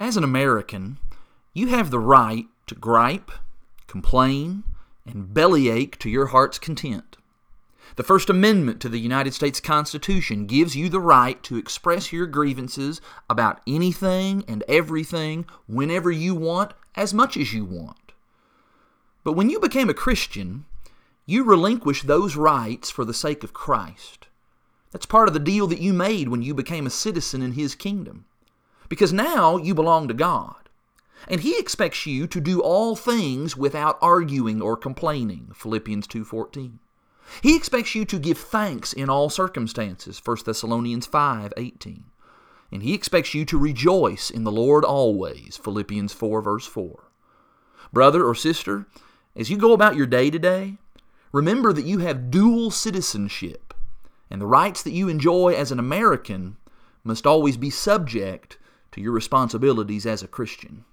As an American, you have the right to gripe, complain, and bellyache to your heart's content. The First Amendment to the United States Constitution gives you the right to express your grievances about anything and everything whenever you want, as much as you want. But when you became a Christian, you relinquished those rights for the sake of Christ. That's part of the deal that you made when you became a citizen in His kingdom. Because now you belong to God. And he expects you to do all things without arguing or complaining. Philippians 2:14. He expects you to give thanks in all circumstances. 1 Thessalonians 5:18. And he expects you to rejoice in the Lord always. Philippians 4 verse 4. Brother or sister, as you go about your day today, remember that you have dual citizenship, and the rights that you enjoy as an American must always be subject to your responsibilities as a Christian.